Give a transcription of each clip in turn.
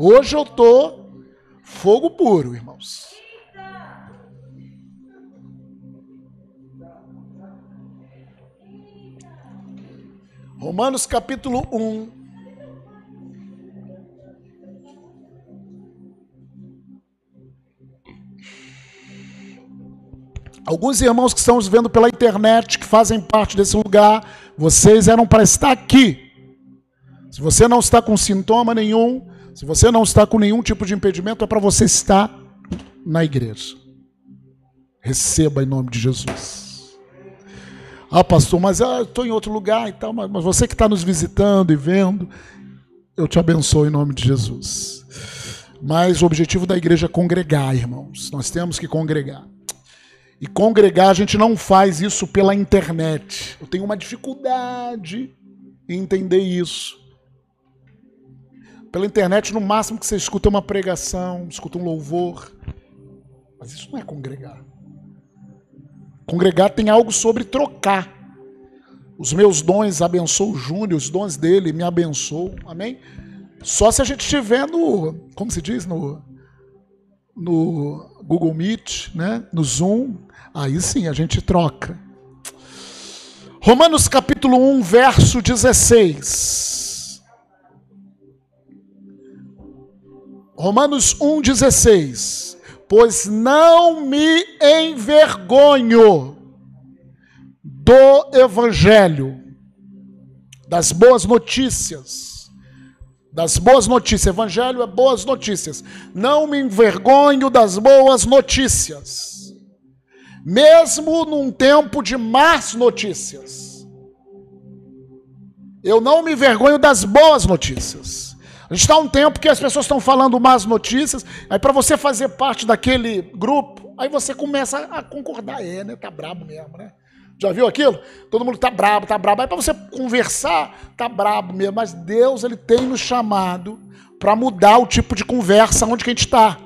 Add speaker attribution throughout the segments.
Speaker 1: Hoje eu tô fogo puro, irmãos. Romanos capítulo 1. Alguns irmãos que estão nos vendo pela internet, que fazem parte desse lugar, vocês eram para estar aqui. Se você não está com sintoma nenhum, se você não está com nenhum tipo de impedimento, é para você estar na igreja. Receba em nome de Jesus. Ah, pastor, mas eu estou em outro lugar e tal, mas você que está nos visitando e vendo, eu te abençoo em nome de Jesus. Mas o objetivo da igreja é congregar, irmãos. Nós temos que congregar. E congregar, a gente não faz isso pela internet. Eu tenho uma dificuldade em entender isso. Pela internet, no máximo que você escuta uma pregação, escuta um louvor. Mas isso não é congregar. Congregar tem algo sobre trocar. Os meus dons abençoam o Júnior, os dons dele me abençoam. Amém? Só se a gente estiver no, como se diz, no, no Google Meet, né? no Zoom, Aí sim a gente troca. Romanos capítulo 1, verso 16. Romanos 1, 16. Pois não me envergonho do Evangelho, das boas notícias. Das boas notícias. Evangelho é boas notícias. Não me envergonho das boas notícias mesmo num tempo de más notícias. Eu não me envergonho das boas notícias. A gente está um tempo que as pessoas estão falando más notícias, aí para você fazer parte daquele grupo, aí você começa a concordar, é, né? Tá brabo mesmo, né? Já viu aquilo? Todo mundo tá brabo, tá brabo. Aí para você conversar, tá brabo mesmo, mas Deus ele tem nos chamado para mudar o tipo de conversa onde que a gente está.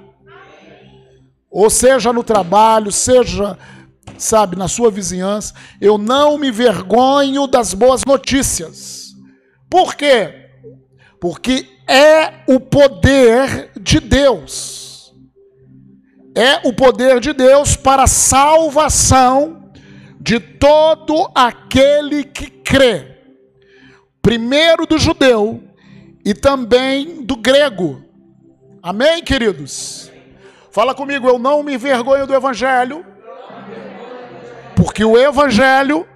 Speaker 1: Ou seja no trabalho, seja, sabe, na sua vizinhança, eu não me vergonho das boas notícias. Por quê? Porque é o poder de Deus. É o poder de Deus para a salvação de todo aquele que crê. Primeiro do judeu e também do grego. Amém, queridos? Fala comigo, eu não me envergonho do Evangelho, porque o Evangelho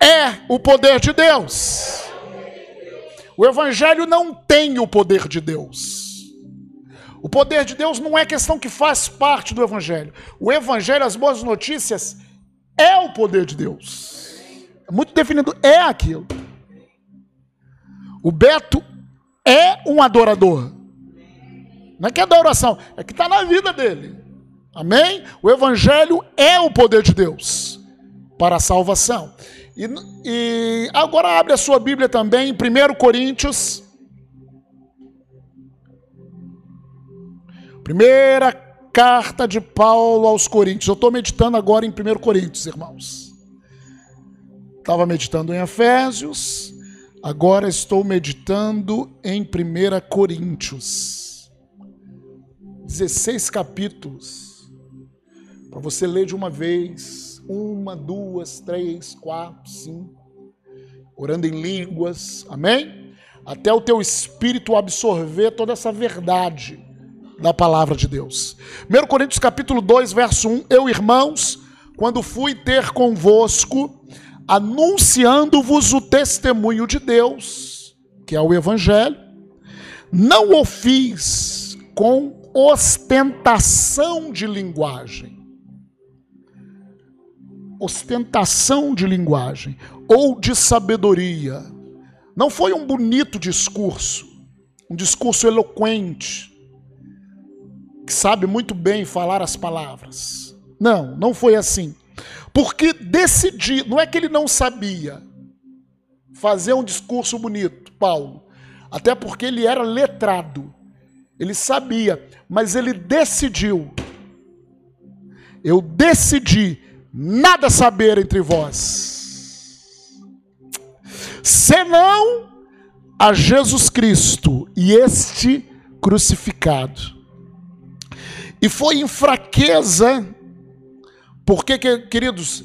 Speaker 1: é o poder de Deus. O Evangelho não tem o poder de Deus. O poder de Deus não é questão que faz parte do Evangelho. O Evangelho, as boas notícias, é o poder de Deus. É muito definido, é aquilo. O Beto é um adorador. Não é que é da oração, é que está na vida dele. Amém? O Evangelho é o poder de Deus para a salvação. E, e agora abre a sua Bíblia também em 1 Coríntios. Primeira carta de Paulo aos Coríntios. Eu estou meditando agora em 1 Coríntios, irmãos. Estava meditando em Efésios, agora estou meditando em 1 Coríntios. 16 capítulos, para você ler de uma vez, uma, duas, três, quatro, cinco, orando em línguas, amém? Até o teu espírito absorver toda essa verdade da palavra de Deus. 1 Coríntios capítulo 2, verso 1, eu, irmãos, quando fui ter convosco, anunciando-vos o testemunho de Deus, que é o evangelho, não o fiz com ostentação de linguagem. Ostentação de linguagem ou de sabedoria. Não foi um bonito discurso, um discurso eloquente, que sabe muito bem falar as palavras. Não, não foi assim. Porque decidi, não é que ele não sabia fazer um discurso bonito, Paulo, até porque ele era letrado. Ele sabia, mas ele decidiu. Eu decidi nada saber entre vós, senão a Jesus Cristo e este crucificado. E foi em fraqueza, porque, queridos,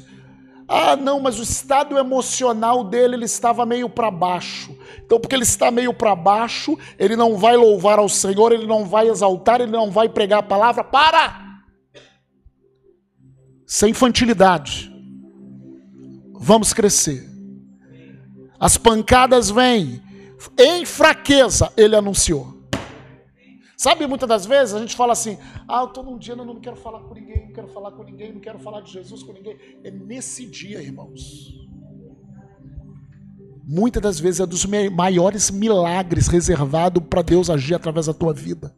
Speaker 1: ah, não, mas o estado emocional dele ele estava meio para baixo. Então, porque ele está meio para baixo, ele não vai louvar ao Senhor, ele não vai exaltar, ele não vai pregar a palavra. Para! Sem infantilidade. Vamos crescer. As pancadas vêm. Em fraqueza, ele anunciou. Sabe, muitas das vezes a gente fala assim: ah, eu estou num dia, não, não quero falar com ninguém, não quero falar com ninguém, não quero falar de Jesus com ninguém. É nesse dia, irmãos. Muitas das vezes é dos maiores milagres reservado para Deus agir através da tua vida.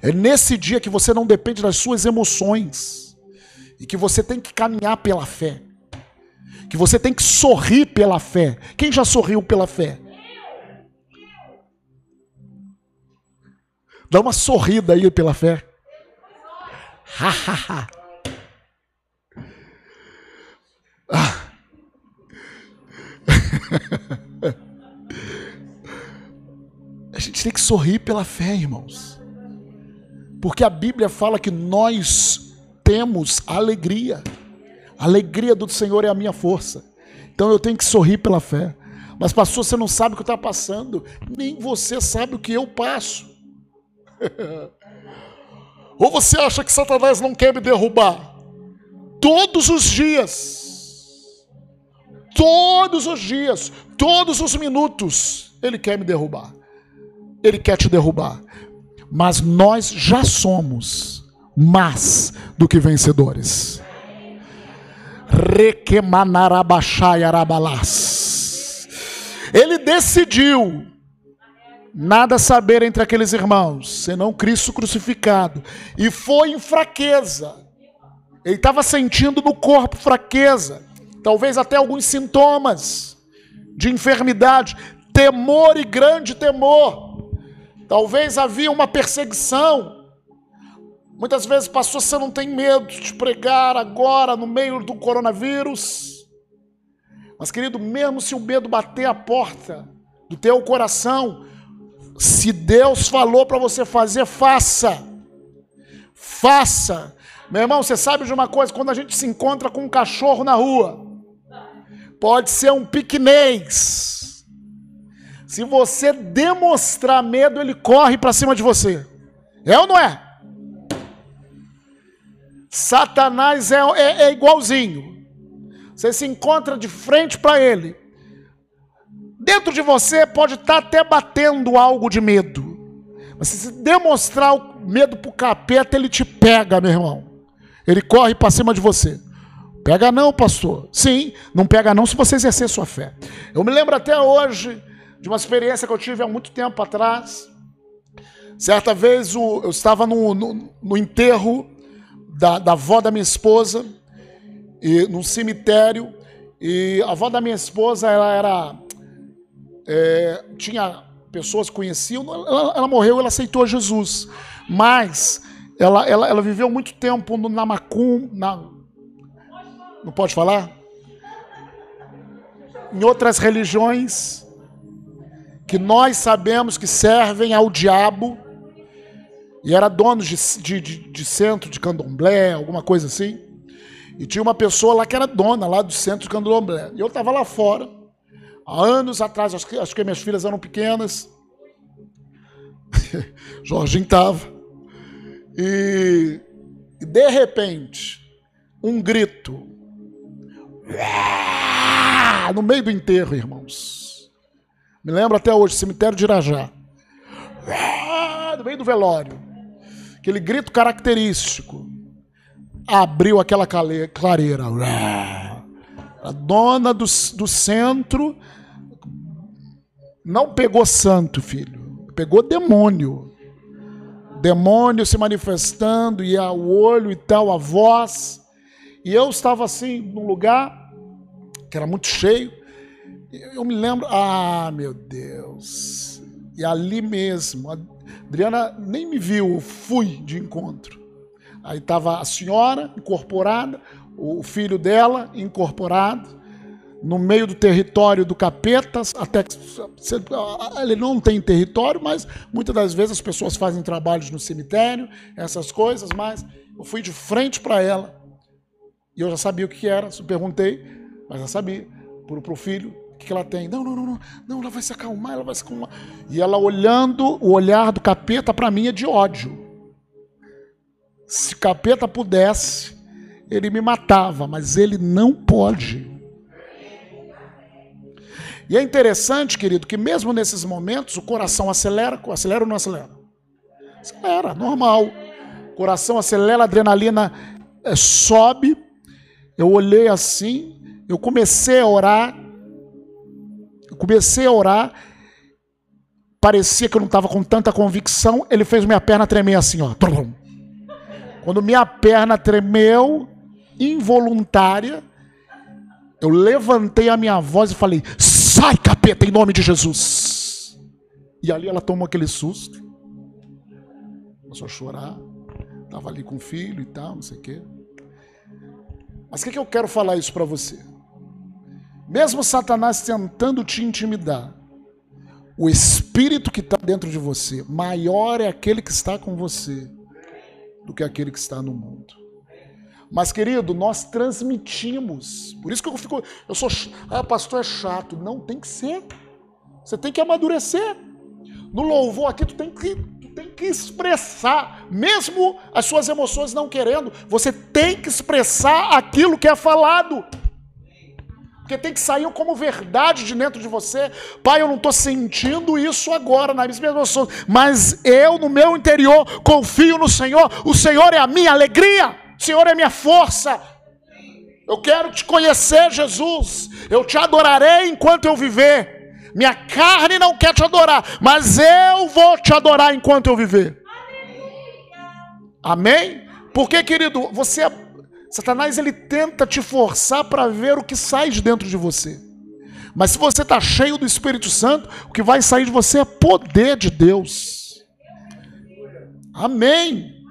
Speaker 1: É nesse dia que você não depende das suas emoções e que você tem que caminhar pela fé. Que você tem que sorrir pela fé. Quem já sorriu pela fé? Dá uma sorrida aí pela fé. ah. A gente tem que sorrir pela fé, irmãos. Porque a Bíblia fala que nós temos alegria. A alegria do Senhor é a minha força. Então eu tenho que sorrir pela fé. Mas, pastor, você não sabe o que está passando. Nem você sabe o que eu passo. Ou você acha que Satanás não quer me derrubar? Todos os dias, todos os dias, todos os minutos, ele quer me derrubar. Ele quer te derrubar. Mas nós já somos mais do que vencedores. Ele decidiu nada saber entre aqueles irmãos, senão Cristo crucificado. E foi em fraqueza. Ele estava sentindo no corpo fraqueza, talvez até alguns sintomas de enfermidade, temor e grande temor. Talvez havia uma perseguição. Muitas vezes, pastor, você não tem medo de pregar agora no meio do coronavírus. Mas, querido, mesmo se o medo bater a porta do teu coração, se Deus falou para você fazer, faça. Faça. Meu irmão, você sabe de uma coisa? Quando a gente se encontra com um cachorro na rua, pode ser um piquenês. Se você demonstrar medo, ele corre para cima de você. É ou não é? Satanás é, é, é igualzinho. Você se encontra de frente para ele. Dentro de você pode estar tá até batendo algo de medo. Mas se demonstrar o medo para o capeta, ele te pega, meu irmão. Ele corre para cima de você. Pega não, pastor. Sim, não pega não se você exercer sua fé. Eu me lembro até hoje de uma experiência que eu tive há muito tempo atrás. Certa vez eu estava no, no, no enterro da, da avó da minha esposa, e, num cemitério, e a avó da minha esposa ela era é, tinha pessoas que conheciam, ela, ela morreu, ela aceitou Jesus, mas ela, ela, ela viveu muito tempo no Namacum, na, não pode falar? Em outras religiões que nós sabemos que servem ao diabo, e era dono de, de, de, centro de candomblé, alguma coisa assim. E tinha uma pessoa lá que era dona lá do centro de candomblé. E eu estava lá fora, há anos atrás, acho que, acho que minhas filhas eram pequenas. Jorginho estava. E, e de repente, um grito. No meio do enterro, irmãos. Me lembro até hoje, cemitério de Irajá. No meio do velório. Aquele grito característico. Abriu aquela clareira. A dona do, do centro não pegou santo, filho. Pegou demônio. Demônio se manifestando, e o olho e tal, a voz. E eu estava assim, num lugar que era muito cheio. Eu me lembro, ah, meu Deus. E ali mesmo, Adriana nem me viu, fui de encontro. Aí estava a senhora incorporada, o filho dela incorporado, no meio do território do capeta, até que ele não tem território, mas muitas das vezes as pessoas fazem trabalhos no cemitério, essas coisas, mas eu fui de frente para ela e eu já sabia o que era, eu perguntei, mas já sabia, para o filho, o que ela tem? Não, não, não, não, não, ela vai se acalmar, ela vai se acalmar. E ela olhando o olhar do capeta para mim é de ódio. Se capeta pudesse, ele me matava, mas ele não pode. E é interessante, querido, que mesmo nesses momentos o coração acelera, acelera ou não acelera? Acelera, normal. O coração acelera, a adrenalina é, sobe. Eu olhei assim, eu comecei a orar. Comecei a orar. Parecia que eu não estava com tanta convicção. Ele fez minha perna tremer assim, ó. Quando minha perna tremeu, involuntária, eu levantei a minha voz e falei: Sai, capeta, em nome de Jesus. E ali ela tomou aquele susto. Começou a chorar. Estava ali com o filho e tal, não sei o quê. Mas o que, que eu quero falar isso para você? Mesmo Satanás tentando te intimidar, o espírito que está dentro de você, maior é aquele que está com você do que aquele que está no mundo. Mas, querido, nós transmitimos. Por isso que eu fico. Eu sou. Ah, pastor é chato. Não tem que ser. Você tem que amadurecer. No louvor aqui, tu tem que, tu tem que expressar. Mesmo as suas emoções não querendo, você tem que expressar aquilo que é falado. Porque tem que sair como verdade de dentro de você. Pai, eu não estou sentindo isso agora nas minhas emoções, mas eu, no meu interior, confio no Senhor. O Senhor é a minha alegria. Senhor é minha força. Eu quero te conhecer, Jesus. Eu te adorarei enquanto eu viver. Minha carne não quer te adorar, mas eu vou te adorar enquanto eu viver. Amém? Porque, querido, você Satanás ele tenta te forçar para ver o que sai de dentro de você. Mas se você está cheio do Espírito Santo, o que vai sair de você é poder de Deus. Amém.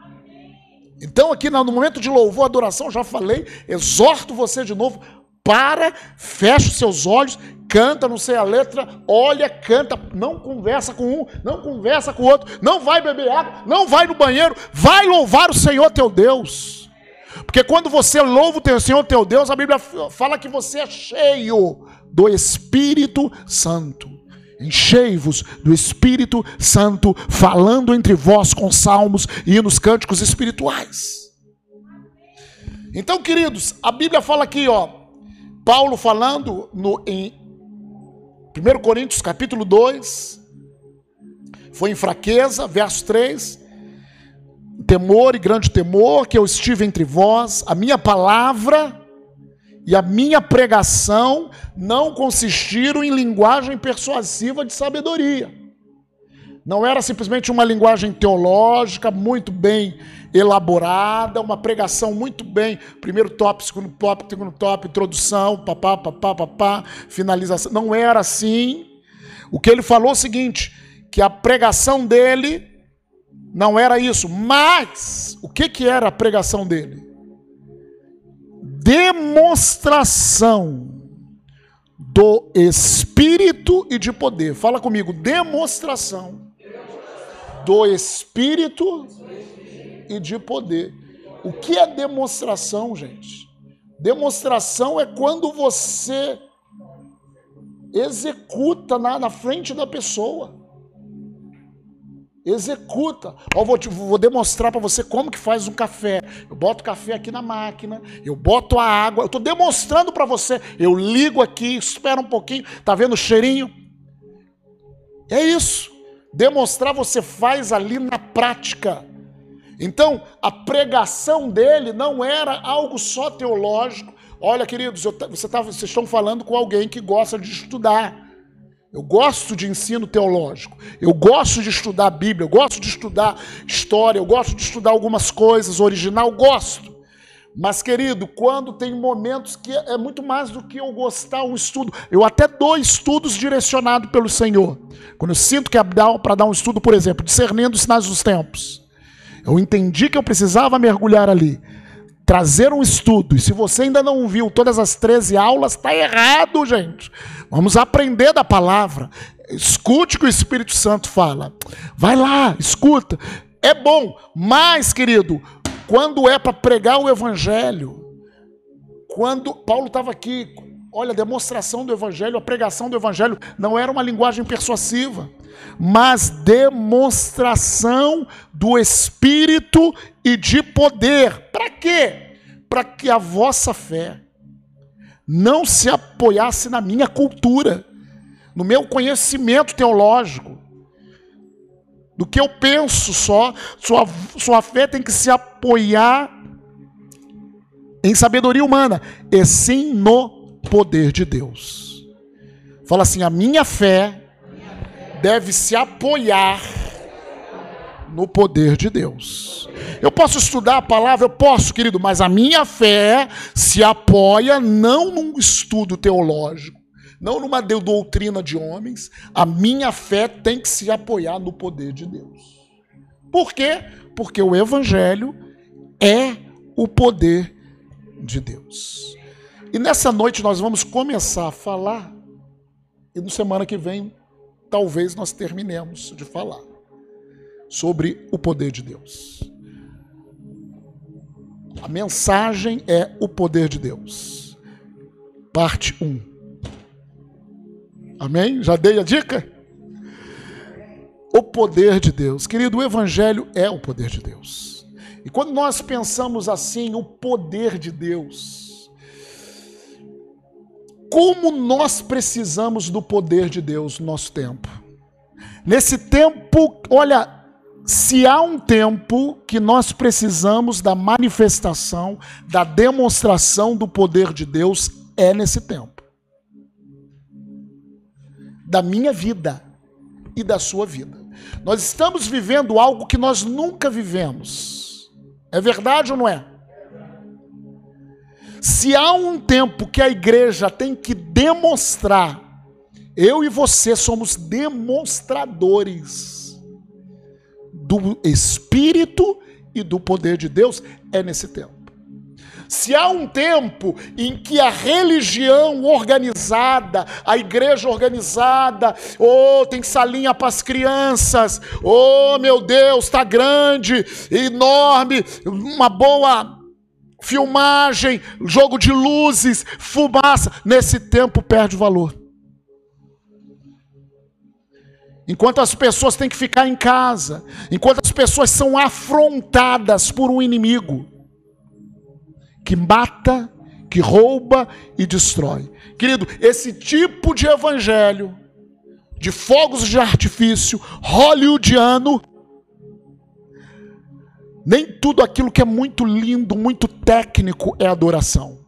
Speaker 1: Então, aqui no momento de louvor, adoração, já falei, exorto você de novo, para, fecha os seus olhos, canta, não sei a letra, olha, canta, não conversa com um, não conversa com o outro, não vai beber água, não vai no banheiro, vai louvar o Senhor teu Deus. Porque quando você louva o teu Senhor teu Deus, a Bíblia fala que você é cheio do Espírito Santo. Enchei-vos do Espírito Santo, falando entre vós com salmos e nos cânticos espirituais. Então, queridos, a Bíblia fala aqui, ó, Paulo falando no, em 1 Coríntios capítulo 2, foi em fraqueza, verso 3, temor e grande temor que eu estive entre vós, a minha palavra e a minha pregação não consistiram em linguagem persuasiva de sabedoria. Não era simplesmente uma linguagem teológica muito bem elaborada, uma pregação muito bem, primeiro top, segundo top, segundo top, introdução, papá, papá, papá, finalização. Não era assim. O que ele falou é o seguinte, que a pregação dele não era isso, mas o que, que era a pregação dele? demonstração do Espírito e de poder. Fala comigo, demonstração do Espírito e de poder. O que é demonstração, gente? Demonstração é quando você executa na, na frente da pessoa. Executa. Ó, vou, te, vou demonstrar para você como que faz um café. Eu boto café aqui na máquina, eu boto a água, eu estou demonstrando para você. Eu ligo aqui, espera um pouquinho, tá vendo o cheirinho? É isso. Demonstrar você faz ali na prática. Então, a pregação dele não era algo só teológico. Olha, queridos, eu, você tá, vocês estão falando com alguém que gosta de estudar. Eu gosto de ensino teológico. Eu gosto de estudar a Bíblia. Eu gosto de estudar história. Eu gosto de estudar algumas coisas, original. Gosto. Mas, querido, quando tem momentos que é muito mais do que eu gostar um estudo, eu até dou estudos direcionados pelo Senhor. Quando eu sinto que é para dar um estudo, por exemplo, discernindo os sinais dos tempos, eu entendi que eu precisava mergulhar ali. Trazer um estudo. E se você ainda não viu todas as 13 aulas, está errado, gente. Vamos aprender da palavra. Escute o que o Espírito Santo fala. Vai lá, escuta. É bom, mas, querido, quando é para pregar o evangelho, quando Paulo estava aqui, olha, a demonstração do evangelho, a pregação do evangelho não era uma linguagem persuasiva, mas demonstração do espírito e de poder. Para quê? Para que a vossa fé não se apoiasse na minha cultura, no meu conhecimento teológico, do que eu penso só. Sua, sua fé tem que se apoiar em sabedoria humana, e sim no poder de Deus. Fala assim: a minha fé deve se apoiar no poder de Deus. Eu posso estudar a palavra, eu posso, querido, mas a minha fé se apoia não num estudo teológico, não numa doutrina de homens, a minha fé tem que se apoiar no poder de Deus. Por quê? Porque o Evangelho é o poder de Deus. E nessa noite nós vamos começar a falar, e no semana que vem, talvez nós terminemos de falar sobre o poder de Deus. A mensagem é o poder de Deus. Parte 1. Amém? Já dei a dica? O poder de Deus. Querido, o Evangelho é o poder de Deus. E quando nós pensamos assim, o poder de Deus, como nós precisamos do poder de Deus no nosso tempo. Nesse tempo, olha, se há um tempo que nós precisamos da manifestação, da demonstração do poder de Deus, é nesse tempo da minha vida e da sua vida. Nós estamos vivendo algo que nós nunca vivemos. É verdade ou não é? Se há um tempo que a igreja tem que demonstrar, eu e você somos demonstradores do Espírito e do poder de Deus, é nesse tempo. Se há um tempo em que a religião organizada, a igreja organizada, oh, tem salinha para as crianças, oh, meu Deus, está grande, enorme, uma boa filmagem, jogo de luzes, fumaça, nesse tempo perde valor. Enquanto as pessoas têm que ficar em casa, enquanto as pessoas são afrontadas por um inimigo, que mata, que rouba e destrói. Querido, esse tipo de evangelho, de fogos de artifício, hollywoodiano, nem tudo aquilo que é muito lindo, muito técnico é adoração.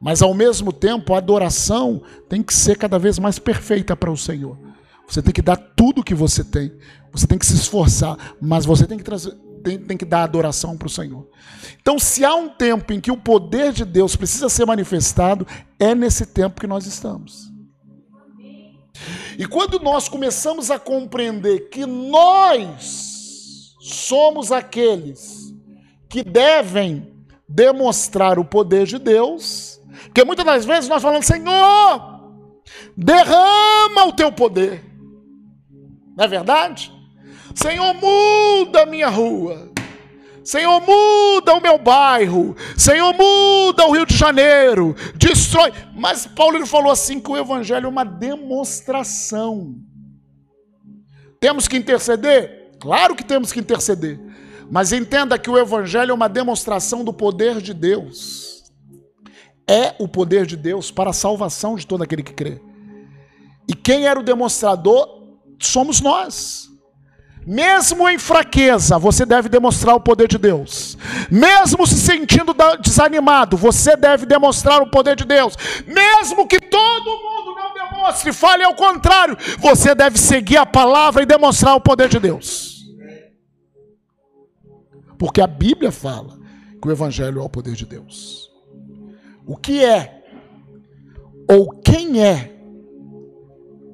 Speaker 1: Mas ao mesmo tempo, a adoração tem que ser cada vez mais perfeita para o Senhor. Você tem que dar tudo o que você tem. Você tem que se esforçar, mas você tem que tem, tem que dar adoração para o Senhor. Então, se há um tempo em que o poder de Deus precisa ser manifestado, é nesse tempo que nós estamos. E quando nós começamos a compreender que nós somos aqueles que devem demonstrar o poder de Deus, porque muitas das vezes nós falamos, Senhor, derrama o teu poder. Não é verdade? Senhor, muda a minha rua. Senhor, muda o meu bairro. Senhor, muda o Rio de Janeiro. Destrói. Mas Paulo falou assim que o evangelho é uma demonstração. Temos que interceder? Claro que temos que interceder. Mas entenda que o evangelho é uma demonstração do poder de Deus. É o poder de Deus para a salvação de todo aquele que crê. E quem era o demonstrador somos nós. Mesmo em fraqueza, você deve demonstrar o poder de Deus. Mesmo se sentindo desanimado, você deve demonstrar o poder de Deus. Mesmo que todo mundo não demonstre, fale ao contrário, você deve seguir a palavra e demonstrar o poder de Deus. Porque a Bíblia fala que o Evangelho é o poder de Deus. O que é, ou quem é,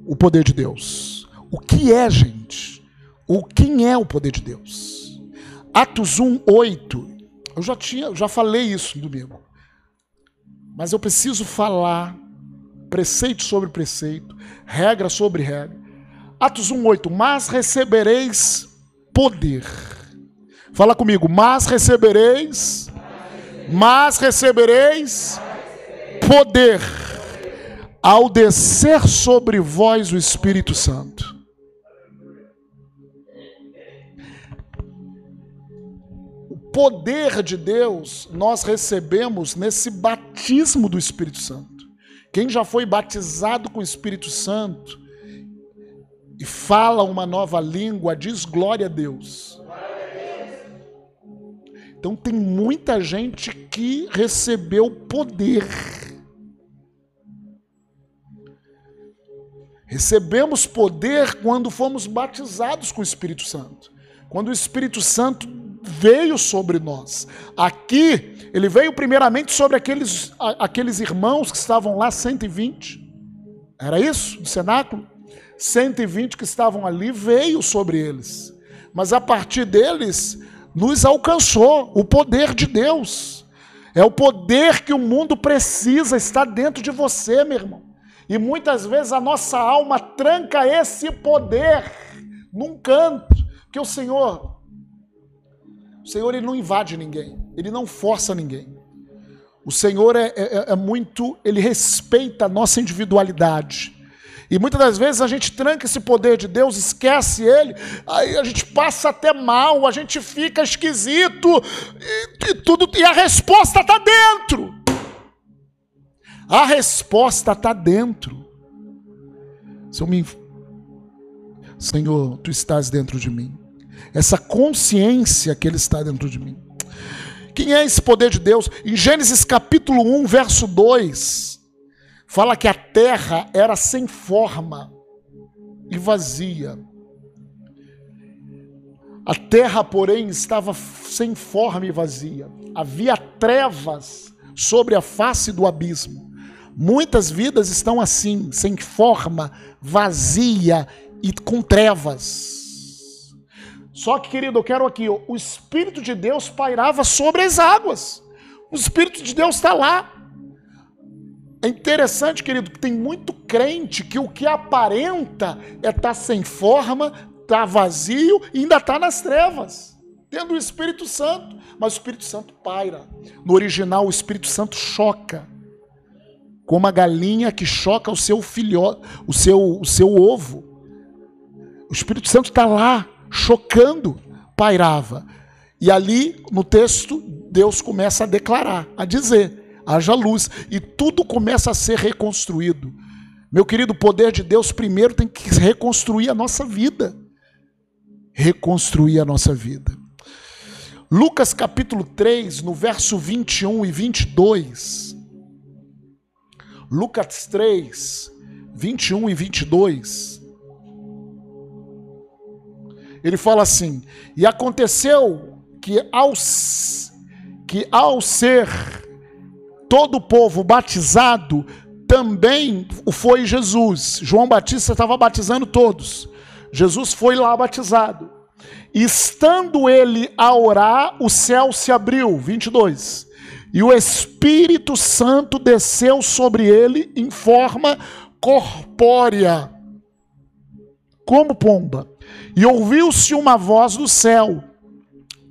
Speaker 1: o poder de Deus? O que é, gente? o quem é o poder de Deus. Atos 1, 8. Eu já tinha, já falei isso no domingo. Mas eu preciso falar preceito sobre preceito, regra sobre regra. Atos 1:8, mas recebereis poder. Fala comigo, mas recebereis mas recebereis poder ao descer sobre vós o Espírito Santo. O poder de Deus nós recebemos nesse batismo do Espírito Santo. Quem já foi batizado com o Espírito Santo e fala uma nova língua, diz glória a Deus. Então tem muita gente que recebeu poder. Recebemos poder quando fomos batizados com o Espírito Santo. Quando o Espírito Santo veio sobre nós. Aqui, ele veio primeiramente sobre aqueles, aqueles irmãos que estavam lá, 120. Era isso? No cenáculo? 120 que estavam ali, veio sobre eles. Mas a partir deles, nos alcançou o poder de Deus. É o poder que o mundo precisa, está dentro de você, meu irmão. E muitas vezes a nossa alma tranca esse poder num canto, porque o Senhor, o Senhor ele não invade ninguém, ele não força ninguém. O Senhor é, é, é muito, ele respeita a nossa individualidade. E muitas das vezes a gente tranca esse poder de Deus, esquece ele, aí a gente passa até mal, a gente fica esquisito, e, e tudo, e a resposta está dentro. A resposta está dentro. Se eu me... Senhor, tu estás dentro de mim. Essa consciência que Ele está dentro de mim. Quem é esse poder de Deus? Em Gênesis capítulo 1, verso 2, fala que a terra era sem forma e vazia. A terra, porém, estava sem forma e vazia. Havia trevas sobre a face do abismo. Muitas vidas estão assim, sem forma, vazia e com trevas. Só que, querido, eu quero aqui, o Espírito de Deus pairava sobre as águas. O Espírito de Deus está lá. É interessante, querido, que tem muito crente que o que aparenta é estar tá sem forma, está vazio e ainda está nas trevas, tendo o Espírito Santo. Mas o Espírito Santo paira. No original, o Espírito Santo choca como a galinha que choca o seu filhote, o seu, o seu ovo. O Espírito Santo está lá, chocando, pairava. E ali, no texto, Deus começa a declarar, a dizer: haja luz. E tudo começa a ser reconstruído. Meu querido, o poder de Deus primeiro tem que reconstruir a nossa vida. Reconstruir a nossa vida. Lucas capítulo 3, no verso 21 e 22 Lucas 3, 21 e 22. Ele fala assim: E aconteceu que ao, que ao ser todo o povo batizado, também foi Jesus. João Batista estava batizando todos. Jesus foi lá batizado. Estando ele a orar, o céu se abriu. 22 e o Espírito Santo desceu sobre ele em forma corpórea, como pomba. E ouviu-se uma voz do céu: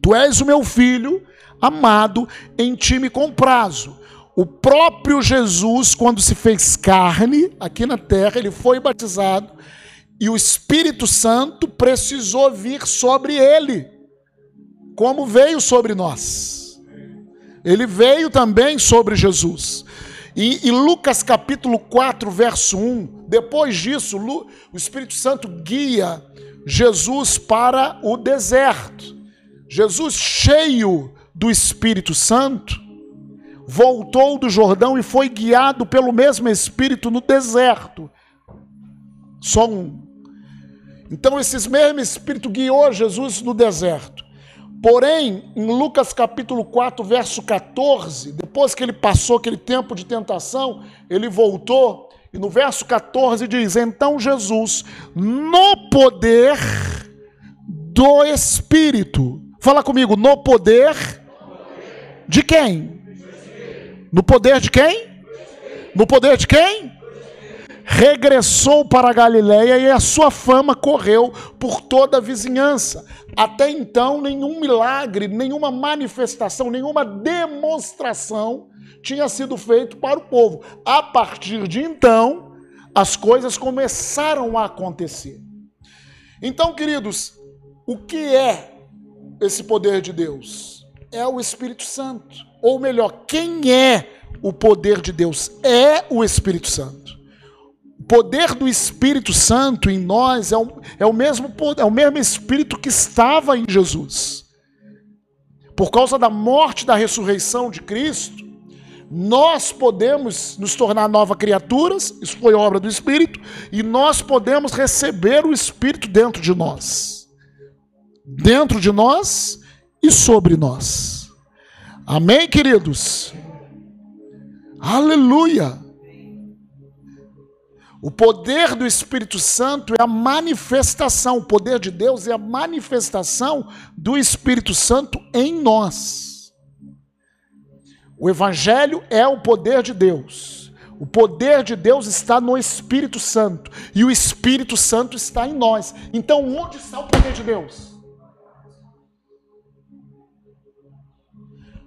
Speaker 1: Tu és o meu filho amado, em ti me comprazo. O próprio Jesus, quando se fez carne aqui na terra, ele foi batizado e o Espírito Santo precisou vir sobre ele, como veio sobre nós. Ele veio também sobre Jesus. E, e, Lucas capítulo 4, verso 1, depois disso, o Espírito Santo guia Jesus para o deserto. Jesus, cheio do Espírito Santo, voltou do Jordão e foi guiado pelo mesmo Espírito no deserto. Só um. Então, esse mesmo Espírito guiou Jesus no deserto. Porém, em Lucas capítulo 4, verso 14, depois que ele passou aquele tempo de tentação, ele voltou, e no verso 14 diz: Então Jesus, no poder do Espírito, fala comigo, no poder De quem? No poder de quem? No poder de quem? Regressou para Galiléia e a sua fama correu por toda a vizinhança. Até então, nenhum milagre, nenhuma manifestação, nenhuma demonstração tinha sido feito para o povo. A partir de então, as coisas começaram a acontecer. Então, queridos, o que é esse poder de Deus? É o Espírito Santo. Ou melhor, quem é o poder de Deus? É o Espírito Santo. O poder do Espírito Santo em nós é o, é o, mesmo, é o mesmo Espírito que estava em Jesus. Por causa da morte e da ressurreição de Cristo, nós podemos nos tornar novas criaturas, isso foi obra do Espírito, e nós podemos receber o Espírito dentro de nós. Dentro de nós e sobre nós. Amém, queridos? Aleluia! O poder do Espírito Santo é a manifestação, o poder de Deus é a manifestação do Espírito Santo em nós. O Evangelho é o poder de Deus. O poder de Deus está no Espírito Santo. E o Espírito Santo está em nós. Então, onde está o poder de Deus?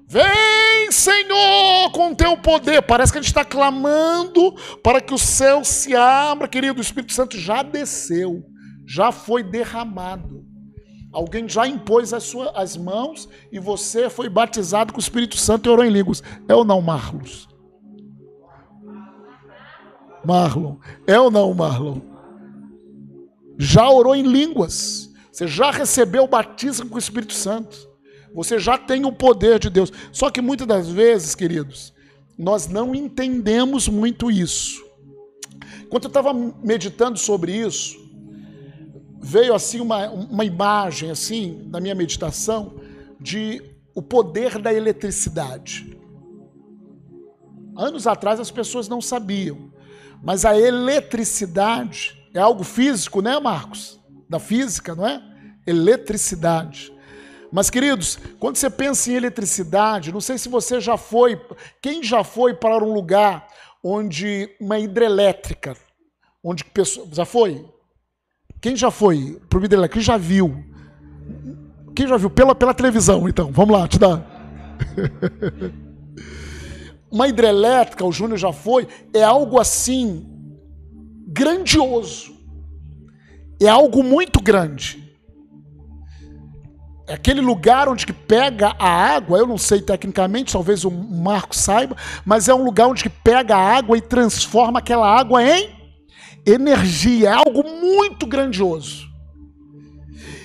Speaker 1: Vem, Senhor, com teu poder. Parece que a gente está clamando para que o céu se abra, querido. O Espírito Santo já desceu, já foi derramado. Alguém já impôs as, suas, as mãos e você foi batizado com o Espírito Santo e orou em línguas. É ou não, Marlos? Marlon. É ou não, Marlon? Já orou em línguas. Você já recebeu o batismo com o Espírito Santo. Você já tem o poder de Deus. Só que muitas das vezes, queridos, nós não entendemos muito isso. Enquanto eu estava meditando sobre isso, veio assim uma, uma imagem assim na minha meditação de o poder da eletricidade. Anos atrás as pessoas não sabiam, mas a eletricidade é algo físico, né, Marcos? Da física, não é? Eletricidade. Mas, queridos, quando você pensa em eletricidade, não sei se você já foi, quem já foi para um lugar onde uma hidrelétrica, onde pessoas, já foi? Quem já foi pro Hidrelétrica? Quem já viu? Quem já viu? Pela, pela televisão, então. Vamos lá, te dá. Uma hidrelétrica, o Júnior já foi, é algo assim grandioso. É algo muito grande. Aquele lugar onde que pega a água, eu não sei tecnicamente, talvez o Marco saiba, mas é um lugar onde que pega a água e transforma aquela água em energia, é algo muito grandioso.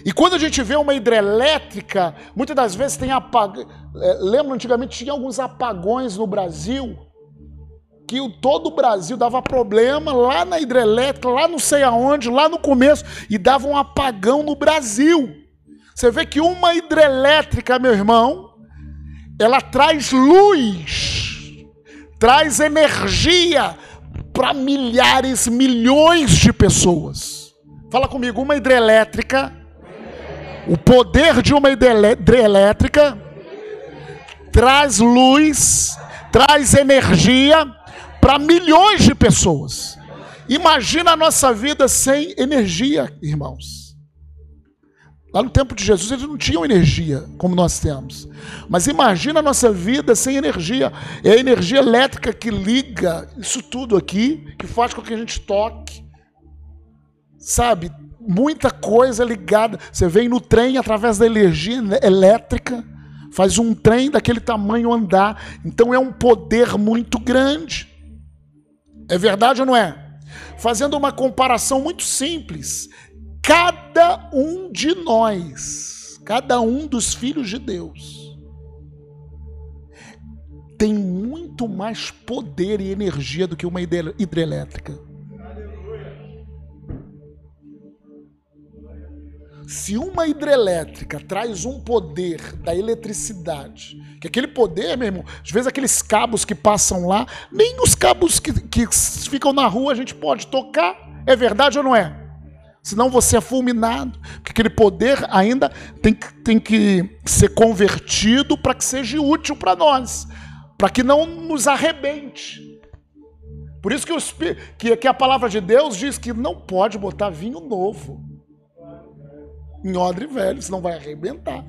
Speaker 1: E quando a gente vê uma hidrelétrica, muitas das vezes tem apagão. É, lembra, antigamente tinha alguns apagões no Brasil, que o, todo o Brasil dava problema lá na hidrelétrica, lá não sei aonde, lá no começo, e dava um apagão no Brasil. Você vê que uma hidrelétrica, meu irmão, ela traz luz, traz energia, para milhares, milhões de pessoas. Fala comigo, uma hidrelétrica, o poder de uma hidrelétrica traz luz, traz energia para milhões de pessoas. Imagina a nossa vida sem energia, irmãos. Lá no tempo de Jesus eles não tinham energia como nós temos. Mas imagina a nossa vida sem energia. É a energia elétrica que liga isso tudo aqui, que faz com que a gente toque. Sabe? Muita coisa ligada. Você vem no trem através da energia elétrica, faz um trem daquele tamanho andar. Então é um poder muito grande. É verdade ou não é? Fazendo uma comparação muito simples, cada um de nós, cada um dos filhos de Deus, tem muito mais poder e energia do que uma hidrelétrica. Se uma hidrelétrica traz um poder da eletricidade, que aquele poder, meu irmão, às vezes aqueles cabos que passam lá, nem os cabos que, que ficam na rua a gente pode tocar, é verdade ou não é? Senão você é fulminado. Porque aquele poder ainda tem que, tem que ser convertido para que seja útil para nós. Para que não nos arrebente. Por isso que, que, que a palavra de Deus diz que não pode botar vinho novo em odre velho, senão vai arrebentar.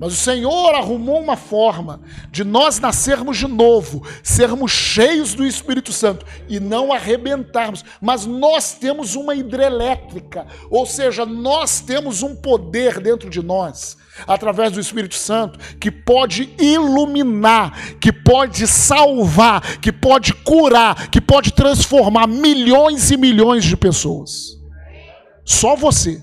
Speaker 1: Mas o Senhor arrumou uma forma de nós nascermos de novo, sermos cheios do Espírito Santo e não arrebentarmos. Mas nós temos uma hidrelétrica, ou seja, nós temos um poder dentro de nós, através do Espírito Santo, que pode iluminar, que pode salvar, que pode curar, que pode transformar milhões e milhões de pessoas. Só você,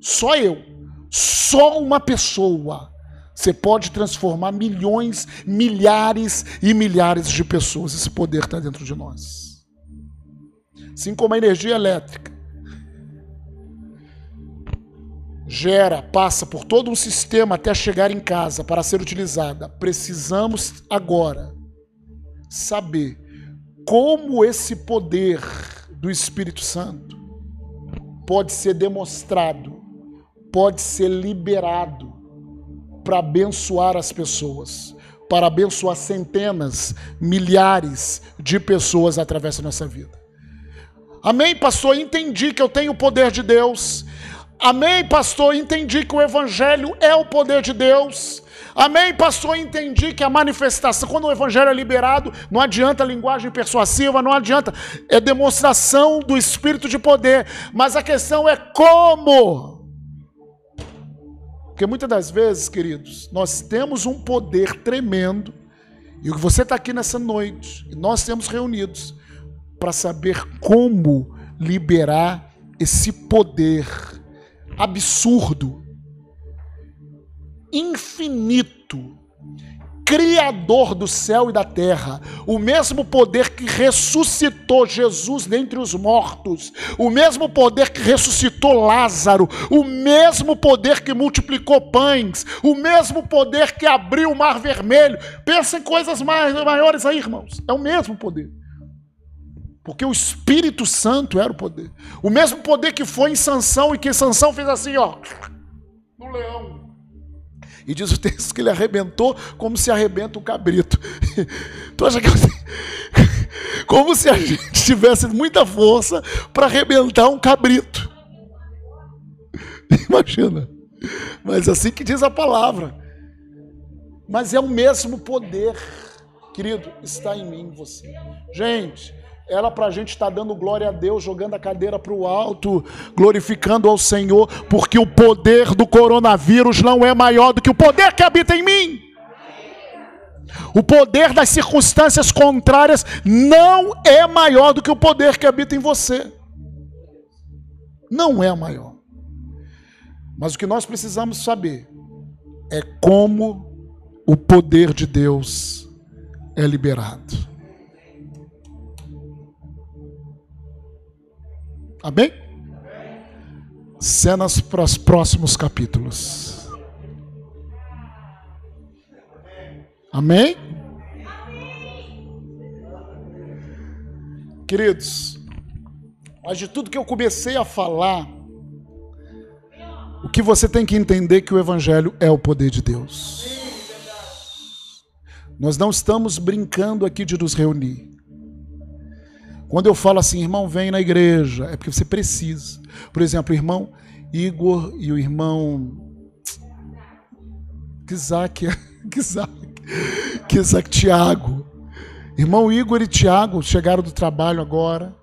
Speaker 1: só eu só uma pessoa. Você pode transformar milhões, milhares e milhares de pessoas. Esse poder está dentro de nós. Assim como a energia elétrica gera, passa por todo um sistema até chegar em casa para ser utilizada. Precisamos agora saber como esse poder do Espírito Santo pode ser demonstrado pode ser liberado para abençoar as pessoas, para abençoar centenas, milhares de pessoas através da nossa vida. Amém, pastor? Entendi que eu tenho o poder de Deus. Amém, pastor? Entendi que o Evangelho é o poder de Deus. Amém, pastor? Entendi que a manifestação, quando o Evangelho é liberado, não adianta linguagem persuasiva, não adianta, é demonstração do Espírito de poder. Mas a questão é como porque muitas das vezes, queridos, nós temos um poder tremendo, e você está aqui nessa noite, e nós temos reunidos para saber como liberar esse poder absurdo, infinito, Criador do céu e da terra, o mesmo poder que ressuscitou Jesus dentre os mortos, o mesmo poder que ressuscitou Lázaro, o mesmo poder que multiplicou pães, o mesmo poder que abriu o mar vermelho. Pensa em coisas mais, maiores aí, irmãos. É o mesmo poder. Porque o Espírito Santo era o poder. O mesmo poder que foi em Sansão e que Sansão fez assim, ó, no leão. E diz o texto que ele arrebentou como se arrebenta um cabrito. Tu acha que como se a gente tivesse muita força para arrebentar um cabrito? Imagina. Mas assim que diz a palavra. Mas é o mesmo poder, querido, está em mim, você. Gente, era para a gente estar tá dando glória a Deus, jogando a cadeira para o alto, glorificando ao Senhor, porque o poder do coronavírus não é maior do que o poder que habita em mim. O poder das circunstâncias contrárias não é maior do que o poder que habita em você. Não é maior. Mas o que nós precisamos saber é como o poder de Deus é liberado. Amém? Cenas para os próximos capítulos. Amém? Queridos, mas de tudo que eu comecei a falar, o que você tem que entender é que o Evangelho é o poder de Deus. Nós não estamos brincando aqui de nos reunir. Quando eu falo assim, irmão, vem na igreja, é porque você precisa. Por exemplo, o irmão Igor e o irmão Isaac, Isaac, Isaac Tiago. Irmão Igor e Tiago chegaram do trabalho agora.